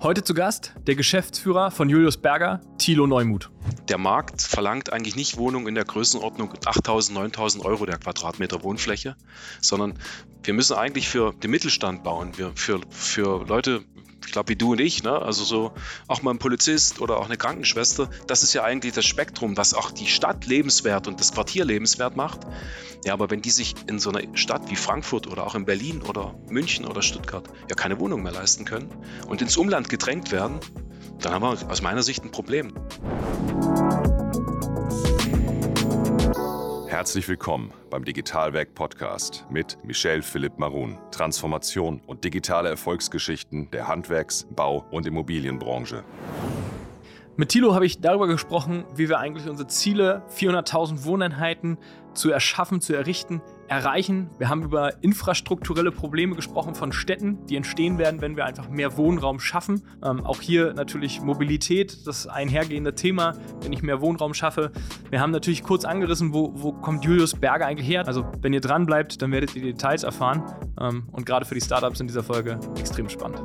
Heute zu Gast der Geschäftsführer von Julius Berger, Thilo Neumuth. Der Markt verlangt eigentlich nicht Wohnungen in der Größenordnung 8.000, 9.000 Euro der Quadratmeter Wohnfläche, sondern wir müssen eigentlich für den Mittelstand bauen, wir für, für Leute ich glaube, wie du und ich, ne? also so auch mal ein Polizist oder auch eine Krankenschwester, das ist ja eigentlich das Spektrum, was auch die Stadt lebenswert und das Quartier lebenswert macht. Ja, aber wenn die sich in so einer Stadt wie Frankfurt oder auch in Berlin oder München oder Stuttgart ja keine Wohnung mehr leisten können und ins Umland gedrängt werden, dann haben wir aus meiner Sicht ein Problem. Herzlich willkommen beim Digitalwerk Podcast mit Michel Philipp Marun. Transformation und digitale Erfolgsgeschichten der Handwerks-, Bau- und Immobilienbranche. Mit Thilo habe ich darüber gesprochen, wie wir eigentlich unsere Ziele, 400.000 Wohneinheiten zu erschaffen, zu errichten, erreichen. Wir haben über infrastrukturelle Probleme gesprochen von Städten, die entstehen werden, wenn wir einfach mehr Wohnraum schaffen. Ähm, auch hier natürlich Mobilität, das einhergehende Thema, wenn ich mehr Wohnraum schaffe. Wir haben natürlich kurz angerissen, wo, wo kommt Julius Berger eigentlich her. Also wenn ihr dran bleibt, dann werdet ihr die Details erfahren. Ähm, und gerade für die Startups in dieser Folge extrem spannend.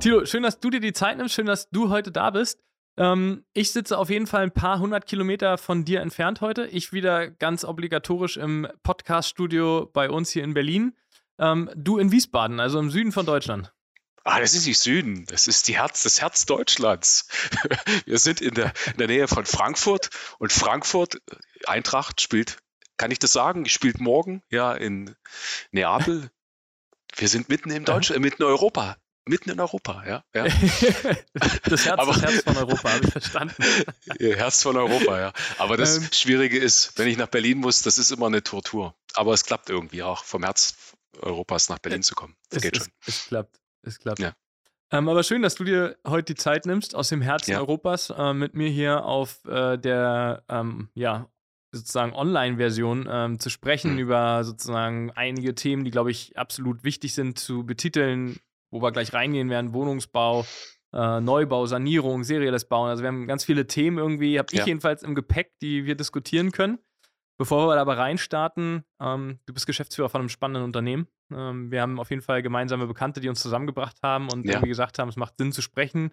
Tilo, schön, dass du dir die Zeit nimmst, schön, dass du heute da bist. Ähm, ich sitze auf jeden Fall ein paar hundert Kilometer von dir entfernt heute. Ich wieder ganz obligatorisch im Podcast-Studio bei uns hier in Berlin. Ähm, du in Wiesbaden, also im Süden von Deutschland. Ah, das ist nicht Süden, das ist die Herz, das Herz Deutschlands. Wir sind in der, in der Nähe von Frankfurt und Frankfurt, Eintracht spielt, kann ich das sagen, spielt morgen ja in Neapel. Wir sind mitten in Deutschland, mitten in Europa mitten in Europa, ja. ja. das, Herz, Aber, das Herz von Europa, habe ich verstanden. Herz von Europa, ja. Aber das ähm, Schwierige ist, wenn ich nach Berlin muss, das ist immer eine Tortur. Aber es klappt irgendwie auch, vom Herz Europas nach Berlin zu kommen. Das es, geht schon. Es, es klappt, es klappt. Ja. Ähm, aber schön, dass du dir heute die Zeit nimmst, aus dem Herzen ja. Europas äh, mit mir hier auf äh, der ähm, ja, sozusagen Online-Version ähm, zu sprechen mhm. über sozusagen einige Themen, die, glaube ich, absolut wichtig sind zu betiteln, wo wir gleich reingehen werden, Wohnungsbau, äh, Neubau, Sanierung, serielles Bauen. Also wir haben ganz viele Themen irgendwie, habe ich ja. jedenfalls im Gepäck, die wir diskutieren können. Bevor wir aber reinstarten, ähm, du bist Geschäftsführer von einem spannenden Unternehmen. Ähm, wir haben auf jeden Fall gemeinsame Bekannte, die uns zusammengebracht haben und ja. irgendwie gesagt haben, es macht Sinn zu sprechen.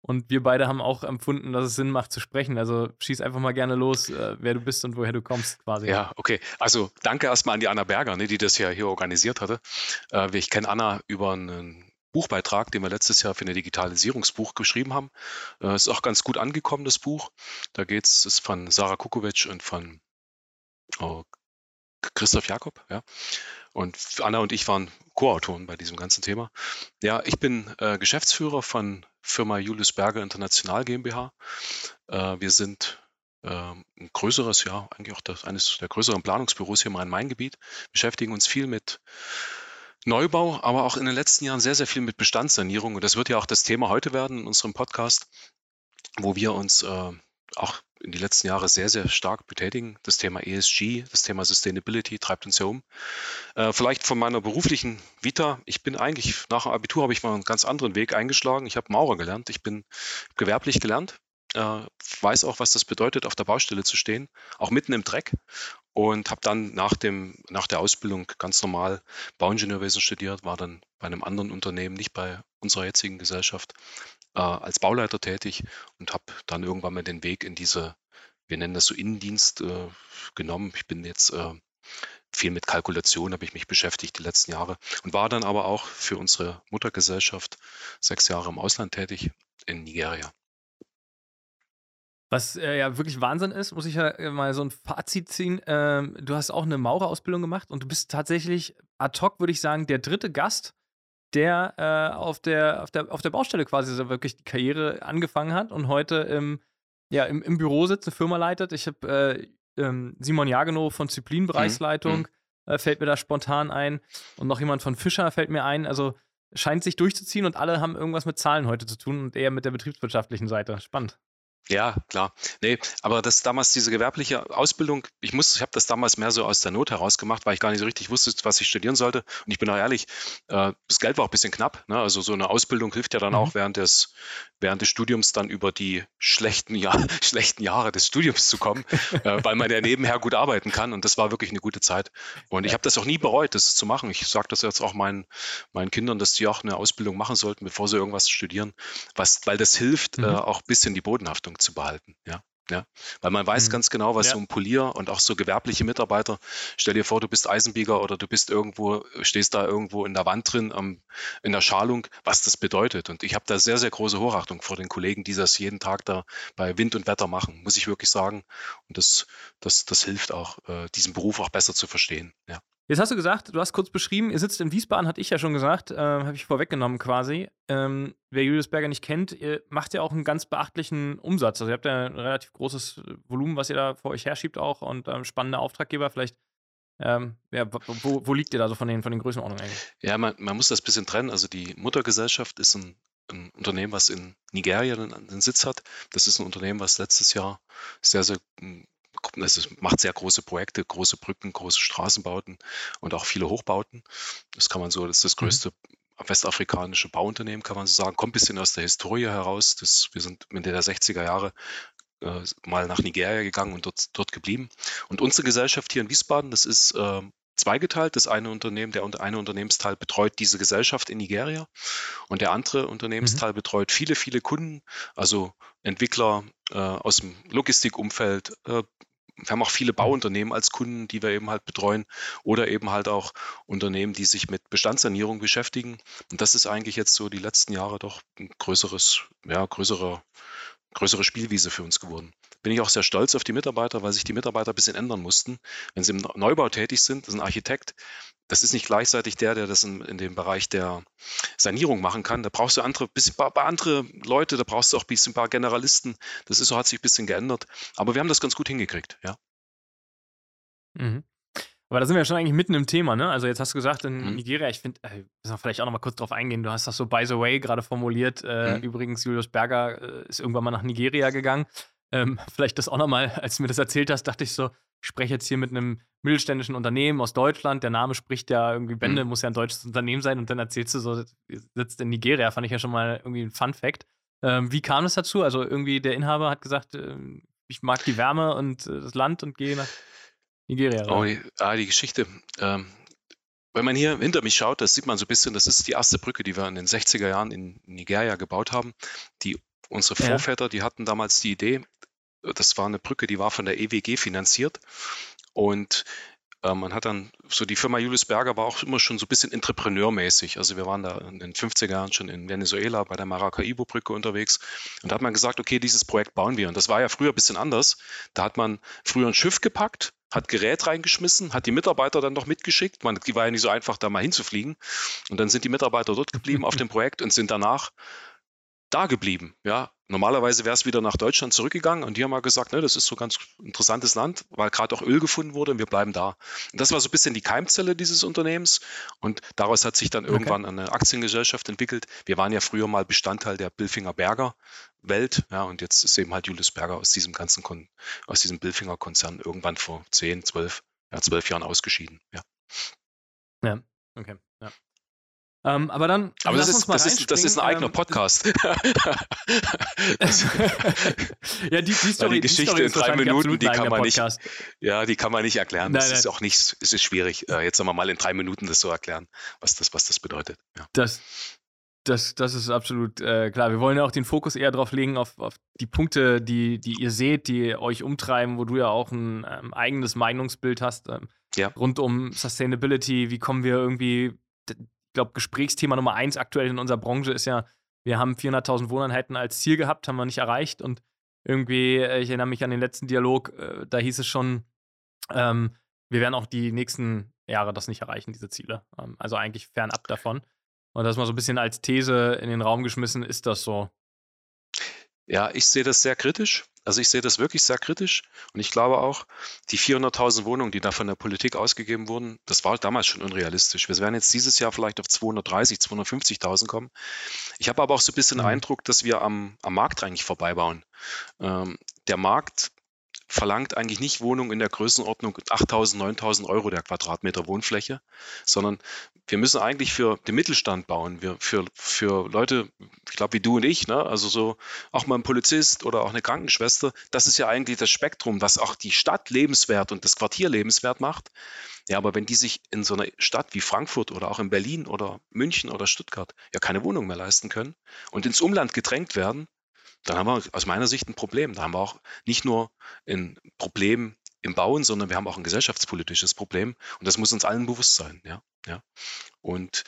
Und wir beide haben auch empfunden, dass es Sinn macht zu sprechen. Also schieß einfach mal gerne los, äh, wer du bist und woher du kommst quasi. Ja, okay. Also danke erstmal an die Anna Berger, ne, die das ja hier organisiert hatte. Äh, ich kenne Anna über einen Buchbeitrag, den wir letztes Jahr für ein Digitalisierungsbuch geschrieben haben. Äh, ist auch ganz gut angekommen, das Buch. Da geht es, ist von Sarah Kukovic und von oh, Christoph Jakob, ja. Und Anna und ich waren Co-Autoren bei diesem ganzen Thema. Ja, ich bin äh, Geschäftsführer von Firma Julius Berger International GmbH. Äh, wir sind äh, ein größeres, ja, eigentlich auch das, eines der größeren Planungsbüros hier im Rhein-Main-Gebiet, beschäftigen uns viel mit Neubau, aber auch in den letzten Jahren sehr, sehr viel mit Bestandssanierung. Und das wird ja auch das Thema heute werden in unserem Podcast, wo wir uns äh, auch in die letzten Jahre sehr, sehr stark betätigen. Das Thema ESG, das Thema Sustainability treibt uns ja um. Äh, vielleicht von meiner beruflichen Vita. Ich bin eigentlich, nach dem Abitur habe ich mal einen ganz anderen Weg eingeschlagen. Ich habe Maurer gelernt. Ich bin gewerblich gelernt. Äh, weiß auch, was das bedeutet, auf der Baustelle zu stehen, auch mitten im Dreck und habe dann nach, dem, nach der Ausbildung ganz normal Bauingenieurwesen studiert, war dann bei einem anderen Unternehmen, nicht bei unserer jetzigen Gesellschaft, äh, als Bauleiter tätig und habe dann irgendwann mal den Weg in diese, wir nennen das so Innendienst, äh, genommen. Ich bin jetzt äh, viel mit Kalkulation, habe ich mich beschäftigt die letzten Jahre und war dann aber auch für unsere Muttergesellschaft sechs Jahre im Ausland tätig in Nigeria. Was äh, ja wirklich Wahnsinn ist, muss ich ja äh, mal so ein Fazit ziehen. Ähm, du hast auch eine Maurerausbildung gemacht und du bist tatsächlich ad hoc, würde ich sagen, der dritte Gast, der, äh, auf, der, auf, der auf der Baustelle quasi so wirklich die Karriere angefangen hat und heute im, ja, im, im Büro sitzt, eine Firma leitet. Ich habe äh, ähm, Simon Jagenow von Zyplin Bereichsleitung, mhm. Äh, fällt mir da spontan ein. Und noch jemand von Fischer fällt mir ein. Also scheint sich durchzuziehen und alle haben irgendwas mit Zahlen heute zu tun und eher mit der betriebswirtschaftlichen Seite. Spannend. Ja, klar. Nee, aber das damals diese gewerbliche Ausbildung, ich muss, ich habe das damals mehr so aus der Not heraus gemacht, weil ich gar nicht so richtig wusste, was ich studieren sollte. Und ich bin auch ehrlich, äh, das Geld war auch ein bisschen knapp. Ne? Also so eine Ausbildung hilft ja dann mhm. auch während des, während des Studiums dann über die schlechten, Jahr, schlechten Jahre des Studiums zu kommen, äh, weil man ja nebenher gut arbeiten kann. Und das war wirklich eine gute Zeit. Und ich habe das auch nie bereut, das zu machen. Ich sage das jetzt auch meinen, meinen Kindern, dass die auch eine Ausbildung machen sollten, bevor sie irgendwas studieren, was, weil das hilft, mhm. äh, auch ein bisschen die Bodenhaftung zu behalten. Ja. Ja, weil man weiß mhm. ganz genau, was ja. so ein Polier und auch so gewerbliche Mitarbeiter, stell dir vor, du bist Eisenbieger oder du bist irgendwo, stehst da irgendwo in der Wand drin, um, in der Schalung, was das bedeutet. Und ich habe da sehr, sehr große Hochachtung vor den Kollegen, die das jeden Tag da bei Wind und Wetter machen, muss ich wirklich sagen. Und das, das, das hilft auch, äh, diesen Beruf auch besser zu verstehen. Ja. Jetzt hast du gesagt, du hast kurz beschrieben, ihr sitzt in Wiesbaden, hatte ich ja schon gesagt, äh, habe ich vorweggenommen quasi. Ähm, wer Julius Berger nicht kennt, ihr macht ja auch einen ganz beachtlichen Umsatz. Also ihr habt ja ein relativ großes Volumen, was ihr da vor euch herschiebt auch und ähm, spannende Auftraggeber. Vielleicht, ähm, ja, wo, wo, liegt ihr da so von den, von den Größenordnungen eigentlich? Ja, man, man muss das ein bisschen trennen. Also die Muttergesellschaft ist ein, ein Unternehmen, was in Nigeria den, den Sitz hat. Das ist ein Unternehmen, was letztes Jahr sehr, sehr es macht sehr große Projekte, große Brücken, große Straßenbauten und auch viele Hochbauten. Das kann man so, das ist das mhm. größte mhm. westafrikanische Bauunternehmen, kann man so sagen. Kommt ein bisschen aus der Historie heraus. Das, wir sind Mitte der 60er Jahre äh, mal nach Nigeria gegangen und dort, dort geblieben. Und unsere Gesellschaft hier in Wiesbaden, das ist äh, zweigeteilt. Das eine Unternehmen, der eine Unternehmensteil betreut diese Gesellschaft in Nigeria und der andere Unternehmensteil mhm. betreut viele, viele Kunden, also Entwickler äh, aus dem Logistikumfeld, äh, wir haben auch viele Bauunternehmen als Kunden, die wir eben halt betreuen oder eben halt auch Unternehmen, die sich mit Bestandssanierung beschäftigen. Und das ist eigentlich jetzt so die letzten Jahre doch ein größeres, ja, größerer, größere Spielwiese für uns geworden. Bin ich auch sehr stolz auf die Mitarbeiter, weil sich die Mitarbeiter ein bisschen ändern mussten. Wenn sie im Neubau tätig sind, das ist ein Architekt, das ist nicht gleichzeitig der, der das in, in dem Bereich der Sanierung machen kann. Da brauchst du andere, bisschen, paar, paar andere Leute, da brauchst du auch ein bisschen ein paar Generalisten. Das ist so, hat sich ein bisschen geändert. Aber wir haben das ganz gut hingekriegt, ja. Mhm. Aber da sind wir ja schon eigentlich mitten im Thema, ne? Also jetzt hast du gesagt, in mhm. Nigeria, ich finde, äh, müssen wir vielleicht auch noch mal kurz drauf eingehen. Du hast das so by the way gerade formuliert. Äh, mhm. Übrigens, Julius Berger äh, ist irgendwann mal nach Nigeria gegangen. Ähm, vielleicht das auch noch mal, als du mir das erzählt hast, dachte ich so, ich spreche jetzt hier mit einem mittelständischen Unternehmen aus Deutschland. Der Name spricht ja irgendwie Bände, mhm. muss ja ein deutsches Unternehmen sein. Und dann erzählst du so, sitzt in Nigeria, fand ich ja schon mal irgendwie ein Fun Fact. Ähm, wie kam es dazu? Also irgendwie der Inhaber hat gesagt, äh, ich mag die Wärme und äh, das Land und gehe nach Nigeria. Oh, ah, die Geschichte. Ähm, wenn man hier hinter mich schaut, das sieht man so ein bisschen, das ist die erste Brücke, die wir in den 60er Jahren in Nigeria gebaut haben. Die, unsere Vorväter, ja. die hatten damals die Idee, das war eine Brücke, die war von der EWG finanziert. Und man hat dann, so die Firma Julius Berger war auch immer schon so ein bisschen entrepreneurmäßig. Also wir waren da in den 50er Jahren schon in Venezuela bei der Maracaibo-Brücke unterwegs. Und da hat man gesagt, okay, dieses Projekt bauen wir. Und das war ja früher ein bisschen anders. Da hat man früher ein Schiff gepackt, hat Gerät reingeschmissen, hat die Mitarbeiter dann noch mitgeschickt. Man, die war ja nicht so einfach, da mal hinzufliegen. Und dann sind die Mitarbeiter dort geblieben auf dem Projekt und sind danach da geblieben. Ja, normalerweise wäre es wieder nach Deutschland zurückgegangen und die haben mal gesagt, ne, das ist so ein ganz interessantes Land, weil gerade auch Öl gefunden wurde und wir bleiben da. Und das war so ein bisschen die Keimzelle dieses Unternehmens und daraus hat sich dann okay. irgendwann eine Aktiengesellschaft entwickelt. Wir waren ja früher mal Bestandteil der Bilfinger Berger Welt, ja, und jetzt ist eben halt Julius Berger aus diesem ganzen Kon aus diesem Bilfinger Konzern irgendwann vor 10, 12, ja, 12 Jahren ausgeschieden, ja. Ja, okay, ja. Ähm, aber dann. Aber das ist, das, ist, das ist ein eigener ähm, Podcast. ja, die, die, Story, die Geschichte die in drei Minuten, die kann man nicht. Ja, die kann man nicht erklären. Nein, das nein. ist auch nicht, es ist schwierig. Äh, jetzt sagen wir mal in drei Minuten das so erklären, was das, was das bedeutet. Ja. Das, das, das ist absolut äh, klar. Wir wollen ja auch den Fokus eher darauf legen, auf, auf die Punkte, die, die ihr seht, die euch umtreiben, wo du ja auch ein ähm, eigenes Meinungsbild hast. Ähm, ja. Rund um Sustainability, wie kommen wir irgendwie glaube, Gesprächsthema Nummer eins aktuell in unserer Branche ist ja, wir haben 400.000 Wohneinheiten als Ziel gehabt, haben wir nicht erreicht. Und irgendwie, äh, ich erinnere mich an den letzten Dialog, äh, da hieß es schon, ähm, wir werden auch die nächsten Jahre das nicht erreichen, diese Ziele. Ähm, also eigentlich fernab davon. Und das mal so ein bisschen als These in den Raum geschmissen, ist das so? Ja, ich sehe das sehr kritisch. Also ich sehe das wirklich sehr kritisch und ich glaube auch, die 400.000 Wohnungen, die da von der Politik ausgegeben wurden, das war damals schon unrealistisch. Wir werden jetzt dieses Jahr vielleicht auf 230, 250.000 kommen. Ich habe aber auch so ein bisschen den mhm. Eindruck, dass wir am, am Markt eigentlich vorbeibauen. Ähm, der Markt verlangt eigentlich nicht Wohnungen in der Größenordnung 8.000, 9.000 Euro der Quadratmeter Wohnfläche, sondern wir müssen eigentlich für den Mittelstand bauen, wir, für, für Leute, ich glaube wie du und ich, ne? also so auch mal ein Polizist oder auch eine Krankenschwester, das ist ja eigentlich das Spektrum, was auch die Stadt lebenswert und das Quartier lebenswert macht. Ja, aber wenn die sich in so einer Stadt wie Frankfurt oder auch in Berlin oder München oder Stuttgart ja keine Wohnung mehr leisten können und ins Umland gedrängt werden, dann haben wir aus meiner Sicht ein Problem. Da haben wir auch nicht nur ein Problem im Bauen, sondern wir haben auch ein gesellschaftspolitisches Problem und das muss uns allen bewusst sein. Ja, ja. Und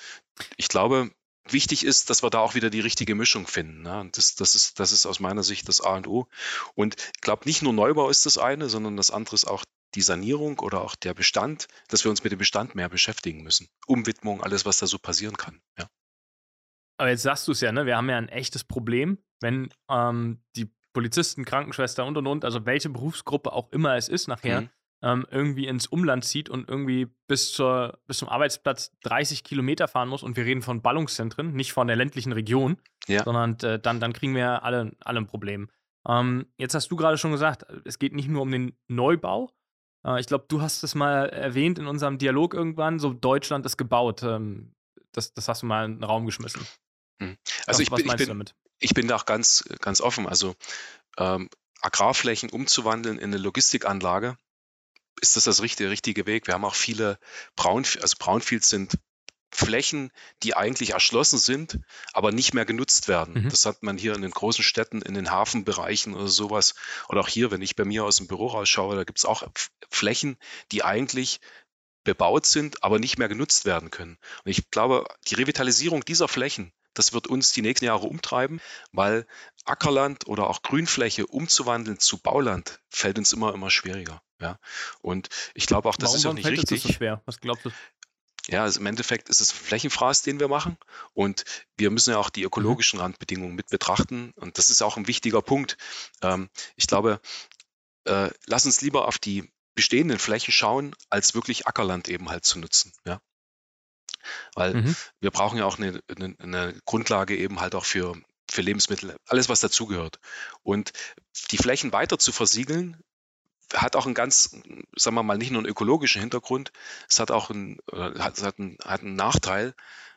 ich glaube, wichtig ist, dass wir da auch wieder die richtige Mischung finden. Ne? Das, das, ist, das ist aus meiner Sicht das A und O. Und ich glaube, nicht nur Neubau ist das eine, sondern das andere ist auch die Sanierung oder auch der Bestand, dass wir uns mit dem Bestand mehr beschäftigen müssen. Umwidmung, alles, was da so passieren kann. Ja. Aber jetzt sagst du es ja, ne? wir haben ja ein echtes Problem wenn ähm, die Polizisten, Krankenschwester und und und, also welche Berufsgruppe auch immer es ist nachher, mhm. ähm, irgendwie ins Umland zieht und irgendwie bis, zur, bis zum Arbeitsplatz 30 Kilometer fahren muss und wir reden von Ballungszentren, nicht von der ländlichen Region, ja. sondern äh, dann, dann kriegen wir alle, alle ein Problem. Ähm, jetzt hast du gerade schon gesagt, es geht nicht nur um den Neubau. Äh, ich glaube, du hast es mal erwähnt in unserem Dialog irgendwann, so Deutschland ist gebaut. Ähm, das, das hast du mal in den Raum geschmissen. Mhm. Also ich, bin, ich, bin, ich bin da auch ganz, ganz offen. Also ähm, Agrarflächen umzuwandeln in eine Logistikanlage, ist das das richtige, richtige Weg. Wir haben auch viele Brownfields, also Brownfields sind Flächen, die eigentlich erschlossen sind, aber nicht mehr genutzt werden. Mhm. Das hat man hier in den großen Städten, in den Hafenbereichen oder sowas. Oder auch hier, wenn ich bei mir aus dem Büro rausschaue, da gibt es auch Flächen, die eigentlich bebaut sind, aber nicht mehr genutzt werden können. Und ich glaube, die Revitalisierung dieser Flächen das wird uns die nächsten Jahre umtreiben, weil Ackerland oder auch Grünfläche umzuwandeln zu Bauland fällt uns immer, immer schwieriger. Ja? Und ich glaube auch, das warum, ist auch nicht fällt richtig. Das so schwer? Was glaubst du? Ja, also im Endeffekt ist es Flächenfraß, den wir machen. Und wir müssen ja auch die ökologischen mhm. Randbedingungen mit betrachten. Und das ist auch ein wichtiger Punkt. Ähm, ich glaube, äh, lass uns lieber auf die bestehenden Flächen schauen, als wirklich Ackerland eben halt zu nutzen. Ja? Weil mhm. wir brauchen ja auch eine, eine, eine Grundlage eben halt auch für, für Lebensmittel, alles was dazugehört. Und die Flächen weiter zu versiegeln, hat auch einen ganz, sagen wir mal, nicht nur einen ökologischen Hintergrund, es hat auch einen, hat, hat einen, hat einen Nachteil.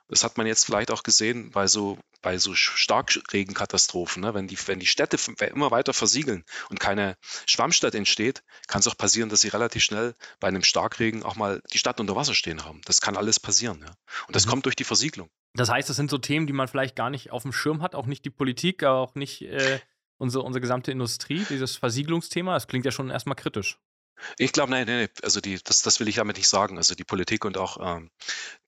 Das hat man jetzt vielleicht auch gesehen bei so bei so Starkregenkatastrophen, ne? wenn, die, wenn die Städte immer weiter versiegeln und keine Schwammstadt entsteht, kann es auch passieren, dass sie relativ schnell bei einem Starkregen auch mal die Stadt unter Wasser stehen haben. Das kann alles passieren. Ja? Und das mhm. kommt durch die Versiegelung. Das heißt, das sind so Themen, die man vielleicht gar nicht auf dem Schirm hat, auch nicht die Politik, auch nicht äh, unsere, unsere gesamte Industrie, dieses Versiegelungsthema. Das klingt ja schon erstmal kritisch. Ich glaube, nein, nein, also die, das, das will ich damit nicht sagen. Also die Politik und auch, ähm,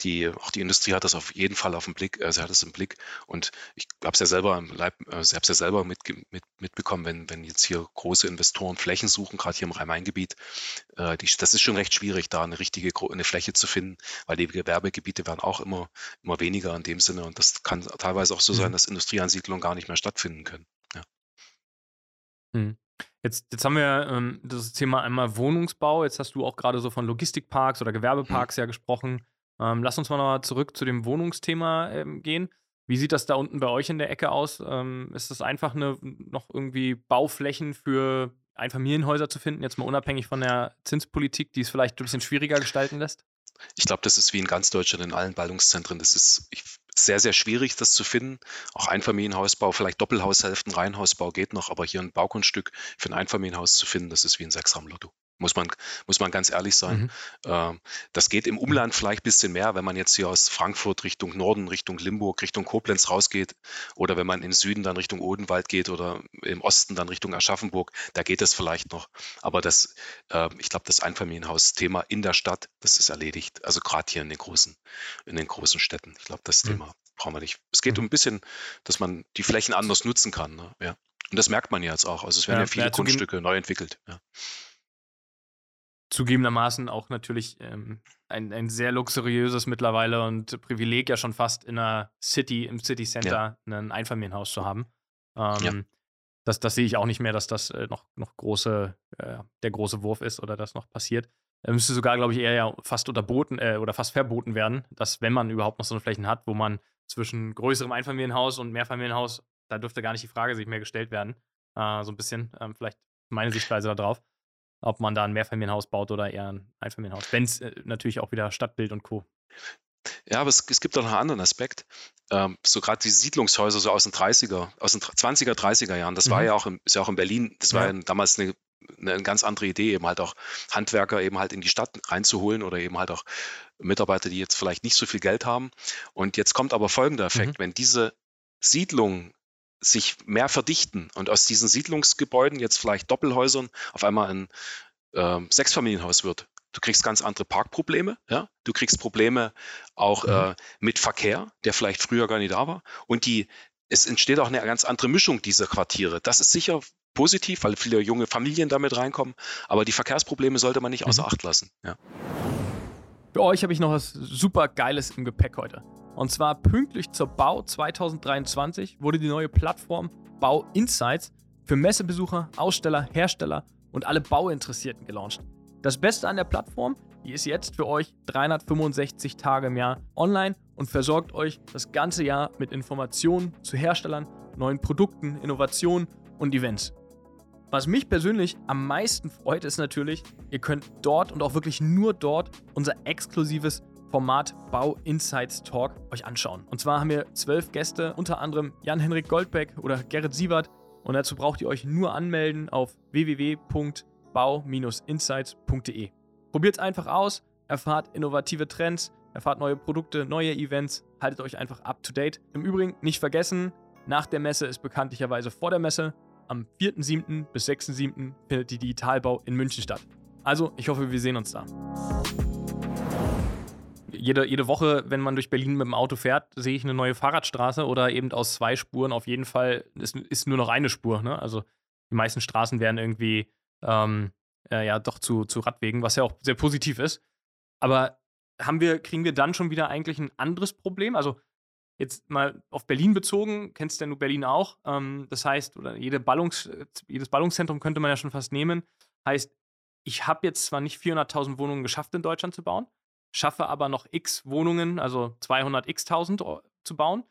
die, auch die Industrie hat das auf jeden Fall auf dem Blick, äh, sie hat es im Blick. Und ich habe es ja selber im Leib, äh, ich ja selber mit, mit, mitbekommen, wenn, wenn jetzt hier große Investoren Flächen suchen, gerade hier im Rhein-Main-Gebiet, äh, die, das ist schon recht schwierig, da eine richtige eine Fläche zu finden, weil die Gewerbegebiete werden auch immer, immer weniger in dem Sinne. Und das kann teilweise auch so sein, mhm. dass Industrieansiedlungen gar nicht mehr stattfinden können. Ja. Mhm. Jetzt, jetzt haben wir ähm, das Thema einmal Wohnungsbau. Jetzt hast du auch gerade so von Logistikparks oder Gewerbeparks mhm. ja gesprochen. Ähm, lass uns mal noch mal zurück zu dem Wohnungsthema ähm, gehen. Wie sieht das da unten bei euch in der Ecke aus? Ähm, ist das einfach eine, noch irgendwie Bauflächen für Einfamilienhäuser zu finden, jetzt mal unabhängig von der Zinspolitik, die es vielleicht ein bisschen schwieriger gestalten lässt? Ich glaube, das ist wie in ganz Deutschland in allen Ballungszentren. Das ist, ich sehr, sehr schwierig, das zu finden. Auch Einfamilienhausbau, vielleicht Doppelhaushälften, Reihenhausbau geht noch, aber hier ein Baugrundstück für ein Einfamilienhaus zu finden, das ist wie ein Sechsraumlotto. Muss man, muss man ganz ehrlich sein. Mhm. Ähm, das geht im Umland vielleicht ein bisschen mehr, wenn man jetzt hier aus Frankfurt Richtung Norden, Richtung Limburg, Richtung Koblenz rausgeht oder wenn man im Süden dann Richtung Odenwald geht oder im Osten dann Richtung Aschaffenburg, da geht es vielleicht noch. Aber das, äh, ich glaube, das Einfamilienhaus-Thema in der Stadt, das ist erledigt. Also gerade hier in den großen, in den großen Städten. Ich glaube, das mhm. Thema brauchen wir nicht. Es geht mhm. um ein bisschen, dass man die Flächen anders nutzen kann. Ne? Ja. Und das merkt man ja jetzt auch. Also es werden ja, ja viele Grundstücke neu entwickelt. Ja zugegebenermaßen auch natürlich ähm, ein, ein sehr luxuriöses mittlerweile und Privileg ja schon fast in einer City, im City Center ja. ein Einfamilienhaus zu haben. Ähm, ja. das, das sehe ich auch nicht mehr, dass das äh, noch, noch große, äh, der große Wurf ist oder das noch passiert. Er müsste sogar, glaube ich, eher ja fast unterboten äh, oder fast verboten werden, dass wenn man überhaupt noch so eine Flächen hat, wo man zwischen größerem Einfamilienhaus und Mehrfamilienhaus, da dürfte gar nicht die Frage sich mehr gestellt werden. Äh, so ein bisschen, ähm, vielleicht meine Sichtweise darauf, ob man da ein Mehrfamilienhaus baut oder eher ein Einfamilienhaus. Wenn es äh, natürlich auch wieder Stadtbild und Co. Ja, aber es, es gibt auch noch einen anderen Aspekt. Ähm, so gerade die Siedlungshäuser so aus den 30er, aus den 20er, 30er Jahren, das mhm. war ja auch, im, ist ja auch in Berlin, das war ja damals eine, eine ganz andere Idee, eben halt auch Handwerker eben halt in die Stadt reinzuholen oder eben halt auch Mitarbeiter, die jetzt vielleicht nicht so viel Geld haben. Und jetzt kommt aber folgender Effekt, mhm. wenn diese Siedlungen sich mehr verdichten und aus diesen Siedlungsgebäuden jetzt vielleicht Doppelhäusern auf einmal ein äh, Sechsfamilienhaus wird, Du kriegst ganz andere Parkprobleme, ja. Du kriegst Probleme auch mhm. äh, mit Verkehr, der vielleicht früher gar nicht da war. Und die, es entsteht auch eine ganz andere Mischung dieser Quartiere. Das ist sicher positiv, weil viele junge Familien damit reinkommen. Aber die Verkehrsprobleme sollte man nicht mhm. außer Acht lassen. Ja. Für euch habe ich noch was super Geiles im Gepäck heute. Und zwar pünktlich zur Bau 2023 wurde die neue Plattform Bau Insights für Messebesucher, Aussteller, Hersteller und alle Bauinteressierten gelauncht. Das Beste an der Plattform, die ist jetzt für euch 365 Tage im Jahr online und versorgt euch das ganze Jahr mit Informationen zu Herstellern, neuen Produkten, Innovationen und Events. Was mich persönlich am meisten freut, ist natürlich, ihr könnt dort und auch wirklich nur dort unser exklusives Format Bau Insights Talk euch anschauen. Und zwar haben wir zwölf Gäste, unter anderem Jan-Henrik Goldbeck oder Gerrit Siebert. Und dazu braucht ihr euch nur anmelden auf www.bau bau-insights.de. Probiert es einfach aus, erfahrt innovative Trends, erfahrt neue Produkte, neue Events, haltet euch einfach up to date. Im Übrigen nicht vergessen, nach der Messe ist bekanntlicherweise vor der Messe. Am 4.7. bis 6.7. findet die Digitalbau in München statt. Also, ich hoffe, wir sehen uns da. Jede, jede Woche, wenn man durch Berlin mit dem Auto fährt, sehe ich eine neue Fahrradstraße oder eben aus zwei Spuren auf jeden Fall ist, ist nur noch eine Spur. Ne? Also die meisten Straßen werden irgendwie ähm, äh, ja doch zu, zu Radwegen, was ja auch sehr positiv ist. Aber haben wir, kriegen wir dann schon wieder eigentlich ein anderes Problem? Also jetzt mal auf Berlin bezogen, kennst ja nur Berlin auch. Ähm, das heißt, oder jede Ballungs, jedes Ballungszentrum könnte man ja schon fast nehmen. Heißt, ich habe jetzt zwar nicht 400.000 Wohnungen geschafft in Deutschland zu bauen, schaffe aber noch x Wohnungen, also 200 x-tausend zu bauen.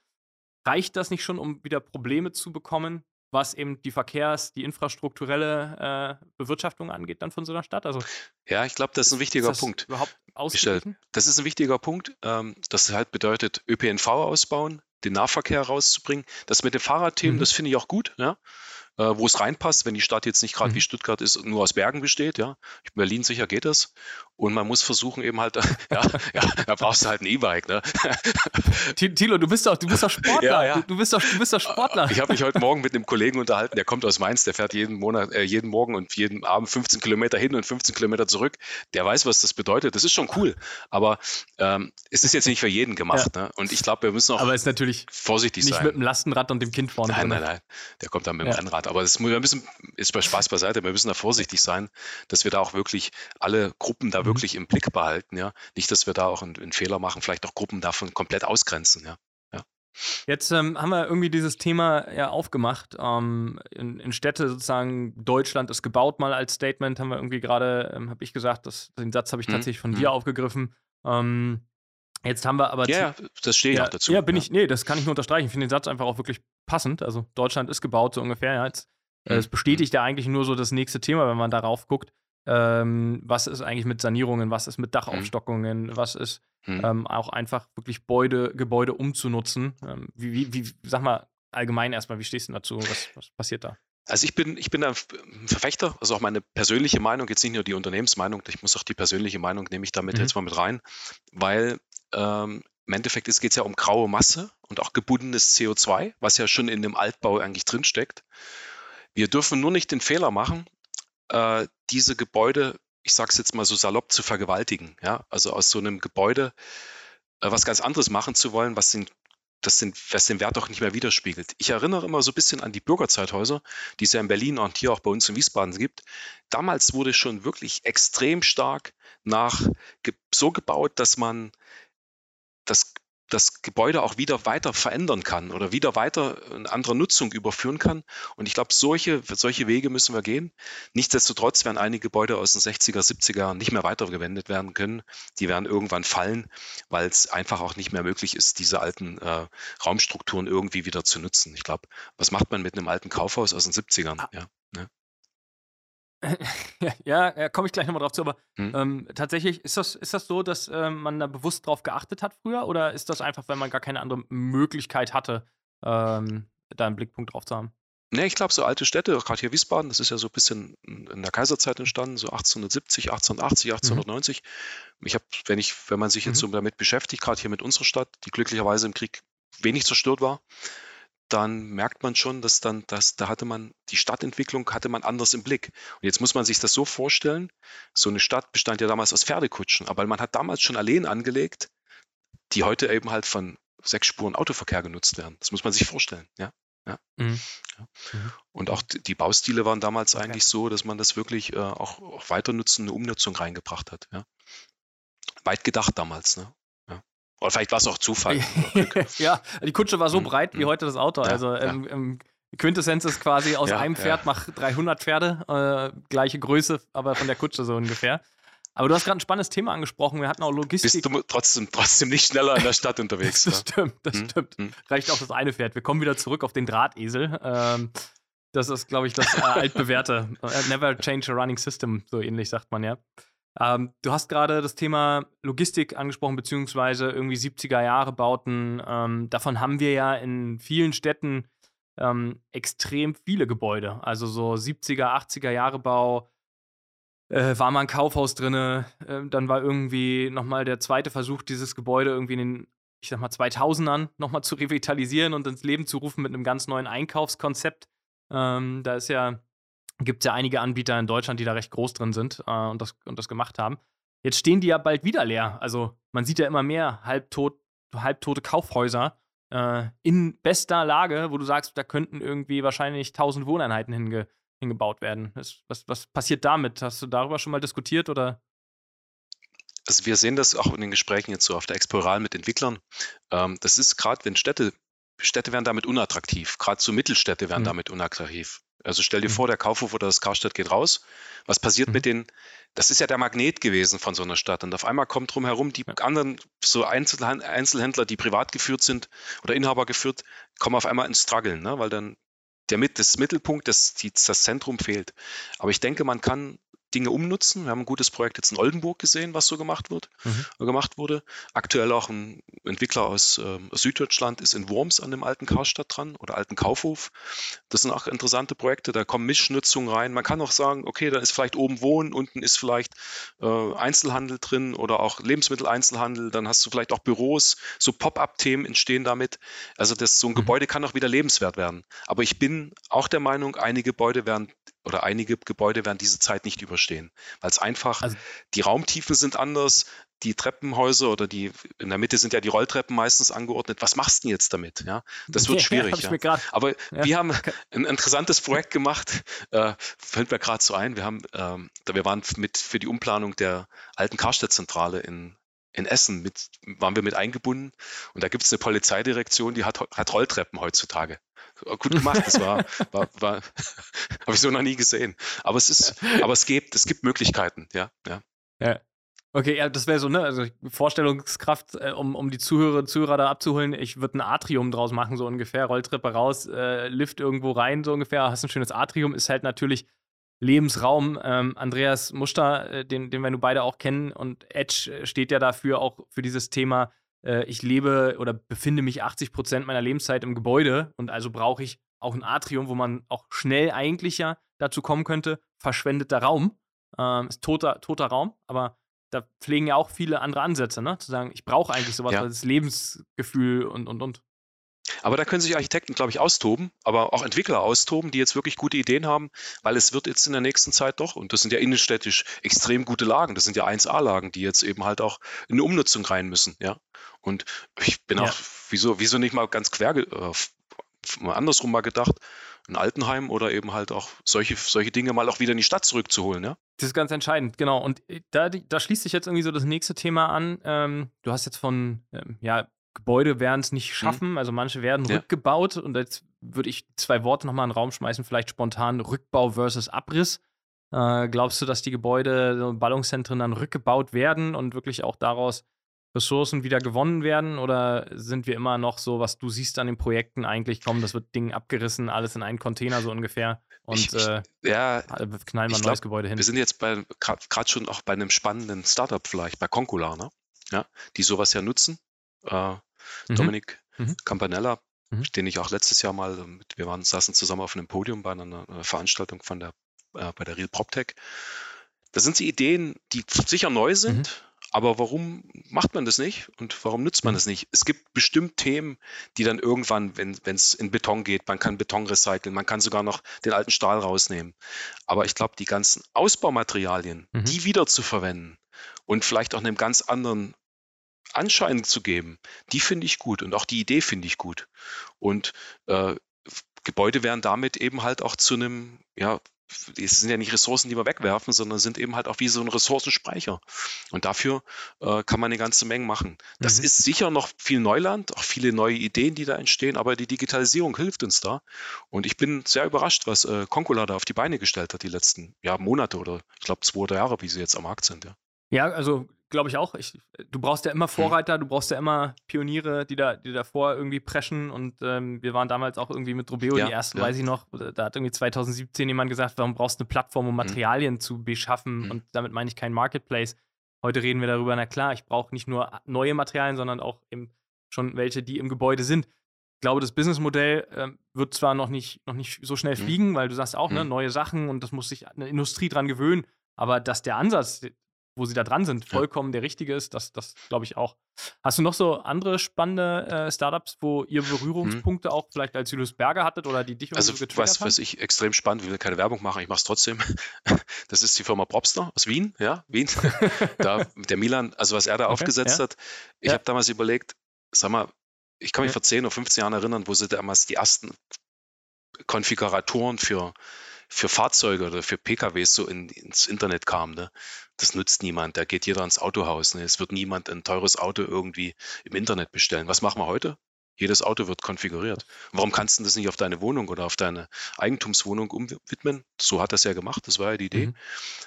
Reicht das nicht schon, um wieder Probleme zu bekommen, was eben die Verkehrs-, die infrastrukturelle äh, Bewirtschaftung angeht, dann von so einer Stadt? Also, ja, ich glaube, das ist ein wichtiger ist Punkt. Überhaupt Michel, das ist ein wichtiger Punkt. Ähm, das halt bedeutet, ÖPNV ausbauen, den Nahverkehr rauszubringen. Das mit den Fahrradthemen, mhm. das finde ich auch gut. Ja? Äh, wo es reinpasst, wenn die Stadt jetzt nicht gerade mhm. wie Stuttgart ist, nur aus Bergen besteht, ja. In Berlin sicher geht das. Und man muss versuchen eben halt, ja, ja, da brauchst du halt ein E-Bike, ne? Tilo, du bist doch, du bist doch Sportler. Ja, ja. Du, du, bist doch, du bist doch Sportler. Ich habe mich heute Morgen mit einem Kollegen unterhalten, der kommt aus Mainz, der fährt jeden Monat, äh, jeden Morgen und jeden Abend 15 Kilometer hin und 15 Kilometer zurück. Der weiß, was das bedeutet. Das ist schon cool. Aber ähm, es ist jetzt nicht für jeden gemacht. Ja. Ne? Und ich glaube, wir müssen auch Aber ist natürlich vorsichtig nicht sein. Nicht mit dem Lastenrad und dem Kind vorne. Nein, nein, nein. Der kommt dann mit dem Rennrad. Grad. Aber das, wir müssen, ist bei Spaß beiseite, wir müssen da vorsichtig sein, dass wir da auch wirklich alle Gruppen da mhm. wirklich im Blick behalten. Ja? Nicht, dass wir da auch einen, einen Fehler machen, vielleicht auch Gruppen davon komplett ausgrenzen. Ja? Jetzt ähm, haben wir irgendwie dieses Thema ja aufgemacht. Ähm, in, in, Städte sozusagen, Deutschland ist gebaut mal als Statement, haben wir irgendwie gerade, ähm, habe ich gesagt, das, den Satz habe ich mhm. tatsächlich von mhm. dir aufgegriffen. Ähm, jetzt haben wir aber. Ja, ja das stehe ich ja, auch dazu. Ja, bin ja. ich, nee, das kann ich nur unterstreichen. Ich finde den Satz einfach auch wirklich passend. Also Deutschland ist gebaut, so ungefähr. Ja, jetzt, äh, es bestätigt ja eigentlich nur so das nächste Thema, wenn man darauf guckt. Ähm, was ist eigentlich mit Sanierungen, was ist mit mhm. Dachaufstockungen, was ist mhm. ähm, auch einfach wirklich Gebäude, Gebäude umzunutzen. Ähm, wie, wie, wie, sag mal allgemein erstmal, wie stehst du dazu? Was, was passiert da? Also ich bin, ich bin ein Verfechter, also auch meine persönliche Meinung, jetzt nicht nur die Unternehmensmeinung, ich muss auch die persönliche Meinung, nehme ich damit mhm. jetzt mal mit rein, weil ähm, im Endeffekt geht es ja um graue Masse und auch gebundenes CO2, was ja schon in dem Altbau eigentlich drinsteckt. Wir dürfen nur nicht den Fehler machen, äh, diese Gebäude, ich sage es jetzt mal so salopp, zu vergewaltigen. Ja? Also aus so einem Gebäude äh, was ganz anderes machen zu wollen, was den, das den, was den Wert auch nicht mehr widerspiegelt. Ich erinnere immer so ein bisschen an die Bürgerzeithäuser, die es ja in Berlin und hier auch bei uns in Wiesbaden gibt. Damals wurde schon wirklich extrem stark nach so gebaut, dass man das das Gebäude auch wieder weiter verändern kann oder wieder weiter in andere Nutzung überführen kann. Und ich glaube, solche, solche Wege müssen wir gehen. Nichtsdestotrotz werden einige Gebäude aus den 60er, 70er Jahren nicht mehr weitergewendet werden können. Die werden irgendwann fallen, weil es einfach auch nicht mehr möglich ist, diese alten äh, Raumstrukturen irgendwie wieder zu nutzen. Ich glaube, was macht man mit einem alten Kaufhaus aus den 70ern? Ah. Ja, ne? ja, ja komme ich gleich nochmal drauf zu, aber hm. ähm, tatsächlich, ist das, ist das so, dass ähm, man da bewusst drauf geachtet hat früher oder ist das einfach, weil man gar keine andere Möglichkeit hatte, ähm, da einen Blickpunkt drauf zu haben? Nee, ich glaube, so alte Städte, gerade hier Wiesbaden, das ist ja so ein bisschen in der Kaiserzeit entstanden, so 1870, 1880, 1890. Mhm. Ich habe, wenn ich, wenn man sich jetzt mhm. so damit beschäftigt, gerade hier mit unserer Stadt, die glücklicherweise im Krieg wenig zerstört war, dann merkt man schon, dass dann, dass, da hatte man, die Stadtentwicklung hatte man anders im Blick. Und jetzt muss man sich das so vorstellen, so eine Stadt bestand ja damals aus Pferdekutschen, aber man hat damals schon Alleen angelegt, die heute eben halt von sechs Spuren Autoverkehr genutzt werden. Das muss man sich vorstellen, ja. Ja. Mhm. ja. Mhm. Und auch die Baustile waren damals okay. eigentlich so, dass man das wirklich äh, auch, auch weiter nutzen, eine Umnutzung reingebracht hat. Ja. Weit gedacht damals. Ne? Oder vielleicht war es auch Zufall. ja, die Kutsche war so mhm. breit wie mhm. heute das Auto. Ja, also ähm, ähm, Quintessenz ist quasi aus einem Pferd mach 300 Pferde, äh, gleiche Größe, aber von der Kutsche so ungefähr. Aber du hast gerade ein spannendes Thema angesprochen. Wir hatten auch Logistik. Bist du trotzdem, trotzdem nicht schneller in der Stadt unterwegs? das stimmt, das hm? stimmt. Hm? Reicht auch das eine Pferd. Wir kommen wieder zurück auf den Drahtesel. Ähm, das ist, glaube ich, das äh, altbewährte. Äh, never change a running system, so ähnlich sagt man ja. Ähm, du hast gerade das Thema Logistik angesprochen, beziehungsweise irgendwie 70er Jahre Bauten. Ähm, davon haben wir ja in vielen Städten ähm, extrem viele Gebäude. Also so 70er, 80er Jahre Bau. Äh, war mal ein Kaufhaus drin, äh, dann war irgendwie nochmal der zweite Versuch, dieses Gebäude irgendwie in den, ich sag mal, 2000ern nochmal zu revitalisieren und ins Leben zu rufen mit einem ganz neuen Einkaufskonzept. Ähm, da ist ja gibt es ja einige Anbieter in Deutschland, die da recht groß drin sind äh, und, das, und das gemacht haben. Jetzt stehen die ja bald wieder leer. Also man sieht ja immer mehr halbtot, halbtote Kaufhäuser äh, in bester Lage, wo du sagst, da könnten irgendwie wahrscheinlich 1000 Wohneinheiten hinge, hingebaut werden. Das, was, was passiert damit? Hast du darüber schon mal diskutiert oder? Also wir sehen das auch in den Gesprächen jetzt so auf der Exploral mit Entwicklern. Ähm, das ist gerade, wenn Städte, Städte werden damit unattraktiv, gerade so Mittelstädte werden mhm. damit unattraktiv. Also stell dir mhm. vor, der Kaufhof oder das Karstadt geht raus. Was passiert mhm. mit den, das ist ja der Magnet gewesen von so einer Stadt. Und auf einmal kommt drumherum die anderen, so Einzelhändler, die privat geführt sind oder Inhaber geführt, kommen auf einmal ins Struggeln, ne? weil dann der, das Mittelpunkt, das, die, das Zentrum fehlt. Aber ich denke, man kann Dinge umnutzen. Wir haben ein gutes Projekt jetzt in Oldenburg gesehen, was so gemacht wird, mhm. gemacht wurde. Aktuell auch ein Entwickler aus, äh, Süddeutschland ist in Worms an dem alten Karstadt dran oder alten Kaufhof. Das sind auch interessante Projekte. Da kommen Mischnutzungen rein. Man kann auch sagen, okay, da ist vielleicht oben Wohnen, unten ist vielleicht äh, Einzelhandel drin oder auch Lebensmitteleinzelhandel. Dann hast du vielleicht auch Büros. So Pop-up-Themen entstehen damit. Also das, so ein mhm. Gebäude kann auch wieder lebenswert werden. Aber ich bin auch der Meinung, einige Gebäude werden oder einige Gebäude werden diese Zeit nicht überstehen, weil es einfach, also, die Raumtiefen sind anders, die Treppenhäuser oder die, in der Mitte sind ja die Rolltreppen meistens angeordnet. Was machst du denn jetzt damit? Ja, das wird schwierig. Ja, ja. Aber ja. wir haben ein interessantes Projekt gemacht, äh, fällt mir gerade so ein. Wir haben, ähm, wir waren mit für die Umplanung der alten Karstadt-Zentrale in, in Essen mit, waren wir mit eingebunden und da gibt es eine Polizeidirektion, die hat, hat Rolltreppen heutzutage. Gut gemacht, das war, war, war habe ich so noch nie gesehen. Aber es ist, aber es gibt, es gibt Möglichkeiten, ja, ja. Ja. Okay, ja, das wäre so, ne? Also Vorstellungskraft, äh, um, um die Zuhörer und Zuhörer da abzuholen. Ich würde ein Atrium draus machen, so ungefähr. Rolltreppe raus, äh, Lift irgendwo rein, so ungefähr. Hast ein schönes Atrium, ist halt natürlich Lebensraum. Ähm, Andreas Muster, äh, den, den wir nun beide auch kennen, und Edge äh, steht ja dafür auch für dieses Thema, äh, ich lebe oder befinde mich 80 Prozent meiner Lebenszeit im Gebäude und also brauche ich auch ein Atrium, wo man auch schnell eigentlich ja dazu kommen könnte, verschwendeter Raum, ähm, ist toter, toter Raum, aber da pflegen ja auch viele andere Ansätze, ne? Zu sagen, ich brauche eigentlich sowas, ja. das Lebensgefühl und, und, und. Aber da können sich Architekten, glaube ich, austoben, aber auch Entwickler austoben, die jetzt wirklich gute Ideen haben, weil es wird jetzt in der nächsten Zeit doch, und das sind ja innenstädtisch extrem gute Lagen, das sind ja 1A-Lagen, die jetzt eben halt auch in eine Umnutzung rein müssen, ja. Und ich bin ja. auch, wieso, wieso nicht mal ganz quer, äh, mal andersrum mal gedacht, ein Altenheim oder eben halt auch solche, solche Dinge mal auch wieder in die Stadt zurückzuholen, ja? Das ist ganz entscheidend, genau. Und äh, da, da schließt sich jetzt irgendwie so das nächste Thema an. Ähm, du hast jetzt von ähm, ja, Gebäude werden es nicht mhm. schaffen. Mhm. Also manche werden ja. rückgebaut. Und jetzt würde ich zwei Worte nochmal in den Raum schmeißen, vielleicht spontan Rückbau versus Abriss. Äh, glaubst du, dass die Gebäude, Ballungszentren dann rückgebaut werden und wirklich auch daraus Ressourcen wieder gewonnen werden? Oder sind wir immer noch so, was du siehst an den Projekten eigentlich, komm, das wird Ding abgerissen, alles in einen Container so ungefähr und ich, ich, äh, ja, knallen wir ein neues Gebäude hin? Wir sind jetzt gerade schon auch bei einem spannenden Startup vielleicht, bei Concula, ne? ja, die sowas ja nutzen. Äh, mhm. Dominik mhm. Campanella, mhm. den ich auch letztes Jahr mal, mit, wir waren, saßen zusammen auf einem Podium bei einer, einer Veranstaltung von der, äh, bei der Real PropTech. Da sind sie Ideen, die sicher neu sind, mhm. Aber warum macht man das nicht und warum nutzt man mhm. das nicht? Es gibt bestimmt Themen, die dann irgendwann, wenn es in Beton geht, man kann Beton recyceln, man kann sogar noch den alten Stahl rausnehmen. Aber ich glaube, die ganzen Ausbaumaterialien, mhm. die wieder zu verwenden und vielleicht auch einem ganz anderen Anschein zu geben, die finde ich gut und auch die Idee finde ich gut. Und äh, Gebäude werden damit eben halt auch zu einem ja, es sind ja nicht Ressourcen, die wir wegwerfen, sondern sind eben halt auch wie so ein Ressourcenspeicher. Und dafür äh, kann man eine ganze Menge machen. Das mhm. ist sicher noch viel Neuland, auch viele neue Ideen, die da entstehen, aber die Digitalisierung hilft uns da. Und ich bin sehr überrascht, was äh, Concula da auf die Beine gestellt hat, die letzten ja, Monate oder ich glaube zwei oder Jahre, wie sie jetzt am Markt sind. Ja, ja also glaube ich auch. Ich, du brauchst ja immer mhm. Vorreiter, du brauchst ja immer Pioniere, die da, die davor irgendwie preschen. Und ähm, wir waren damals auch irgendwie mit Robeo ja, die ersten, ja. weiß ich noch. Da hat irgendwie 2017 jemand gesagt, warum brauchst du eine Plattform, um mhm. Materialien mhm. zu beschaffen? Mhm. Und damit meine ich kein Marketplace. Heute reden wir darüber, na klar, ich brauche nicht nur neue Materialien, sondern auch eben schon welche, die im Gebäude sind. Ich glaube, das Businessmodell äh, wird zwar noch nicht, noch nicht so schnell mhm. fliegen, weil du sagst auch, ne, neue Sachen und das muss sich eine Industrie dran gewöhnen. Aber dass der Ansatz, wo sie da dran sind, vollkommen ja. der richtige ist. Das, das glaube ich auch. Hast du noch so andere spannende äh, Startups, wo ihr Berührungspunkte hm. auch vielleicht als Julius Berger hattet oder die dich also, so was, was ich extrem spannend, will keine Werbung machen, ich mache es trotzdem. Das ist die Firma Propster aus Wien, ja, Wien. da, der Milan, also was er da okay, aufgesetzt ja. hat. Ich ja. habe damals überlegt, sag mal, ich kann mich vor 10 oder 15 Jahren erinnern, wo sie damals die ersten Konfiguratoren für für Fahrzeuge oder für PKWs so in, ins Internet kam. Ne? Das nutzt niemand. Da geht jeder ins Autohaus. Ne? Es wird niemand ein teures Auto irgendwie im Internet bestellen. Was machen wir heute? Jedes Auto wird konfiguriert. Warum kannst du das nicht auf deine Wohnung oder auf deine Eigentumswohnung umwidmen? So hat das ja gemacht, das war ja die Idee. Mhm.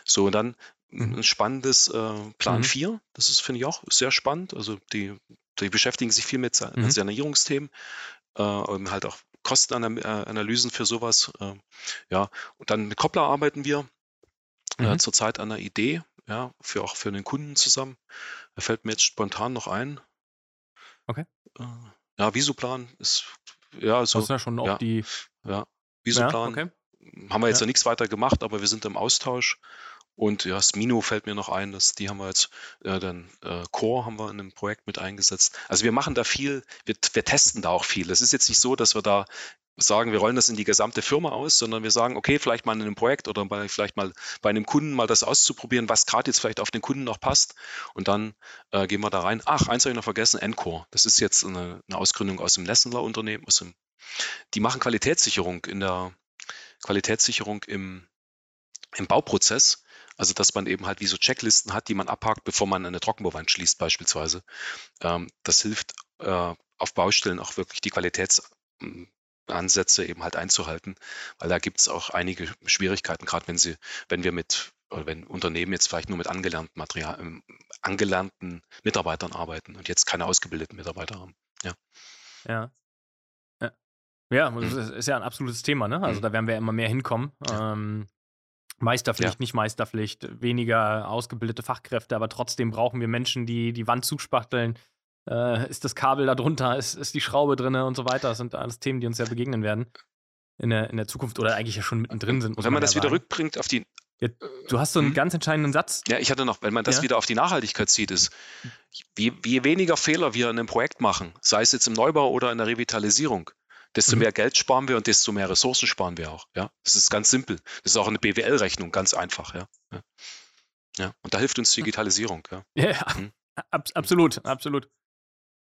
So, und dann mhm. ein spannendes äh, Plan mhm. 4, das ist, finde ich, auch sehr spannend. Also die, die beschäftigen sich viel mit mhm. Sanierungsthemen, äh, halt auch Kostenanalysen für sowas. Äh, ja, und dann mit Koppler arbeiten wir äh, mhm. zurzeit an einer Idee, ja, für auch für den Kunden zusammen. Da fällt mir jetzt spontan noch ein. Okay. Äh, ja, Visuplan ist ja so. Das ist ja schon auch ja, die. Ja, Visuplan. Ja, okay. Haben wir jetzt ja nichts weiter gemacht, aber wir sind im Austausch. Und ja, Smino fällt mir noch ein, dass die haben wir jetzt, äh, dann äh, Core haben wir in einem Projekt mit eingesetzt. Also wir machen da viel, wir, wir testen da auch viel. Es ist jetzt nicht so, dass wir da sagen, wir rollen das in die gesamte Firma aus, sondern wir sagen, okay, vielleicht mal in einem Projekt oder bei, vielleicht mal bei einem Kunden mal das auszuprobieren, was gerade jetzt vielleicht auf den Kunden noch passt. Und dann äh, gehen wir da rein. Ach, eins habe ich noch vergessen, Encore. Das ist jetzt eine, eine Ausgründung aus dem Lessendler Unternehmen. Aus dem, die machen Qualitätssicherung in der Qualitätssicherung im, im Bauprozess. Also, dass man eben halt wie so Checklisten hat, die man abhakt, bevor man eine Trockenbauwand schließt beispielsweise. Ähm, das hilft äh, auf Baustellen auch wirklich die Qualitätsansätze eben halt einzuhalten, weil da gibt es auch einige Schwierigkeiten, gerade wenn sie, wenn wir mit oder wenn Unternehmen jetzt vielleicht nur mit angelernten Material, ähm, angelernten Mitarbeitern arbeiten und jetzt keine ausgebildeten Mitarbeiter haben. Ja. Ja. Ja, ja das mhm. ist ja ein absolutes Thema, ne? Also mhm. da werden wir immer mehr hinkommen. Ja. Ähm, Meisterpflicht, ja. nicht Meisterpflicht, weniger ausgebildete Fachkräfte, aber trotzdem brauchen wir Menschen, die die Wand zuspachteln. Äh, ist das Kabel da drunter? Ist, ist die Schraube drin und so weiter? Das sind alles Themen, die uns ja begegnen werden in der, in der Zukunft oder eigentlich ja schon mittendrin sind. Und wenn man, man das ja wieder rückbringt auf die. Ja, du hast so einen hm? ganz entscheidenden Satz. Ja, ich hatte noch, wenn man das ja? wieder auf die Nachhaltigkeit zieht, ist, je, je weniger Fehler wir in einem Projekt machen, sei es jetzt im Neubau oder in der Revitalisierung, desto mhm. mehr Geld sparen wir und desto mehr Ressourcen sparen wir auch. Ja, das ist ganz simpel. Das ist auch eine BWL-Rechnung, ganz einfach. Ja. ja. ja. und da hilft uns Digitalisierung. Ja, ja mhm. ab, absolut, absolut.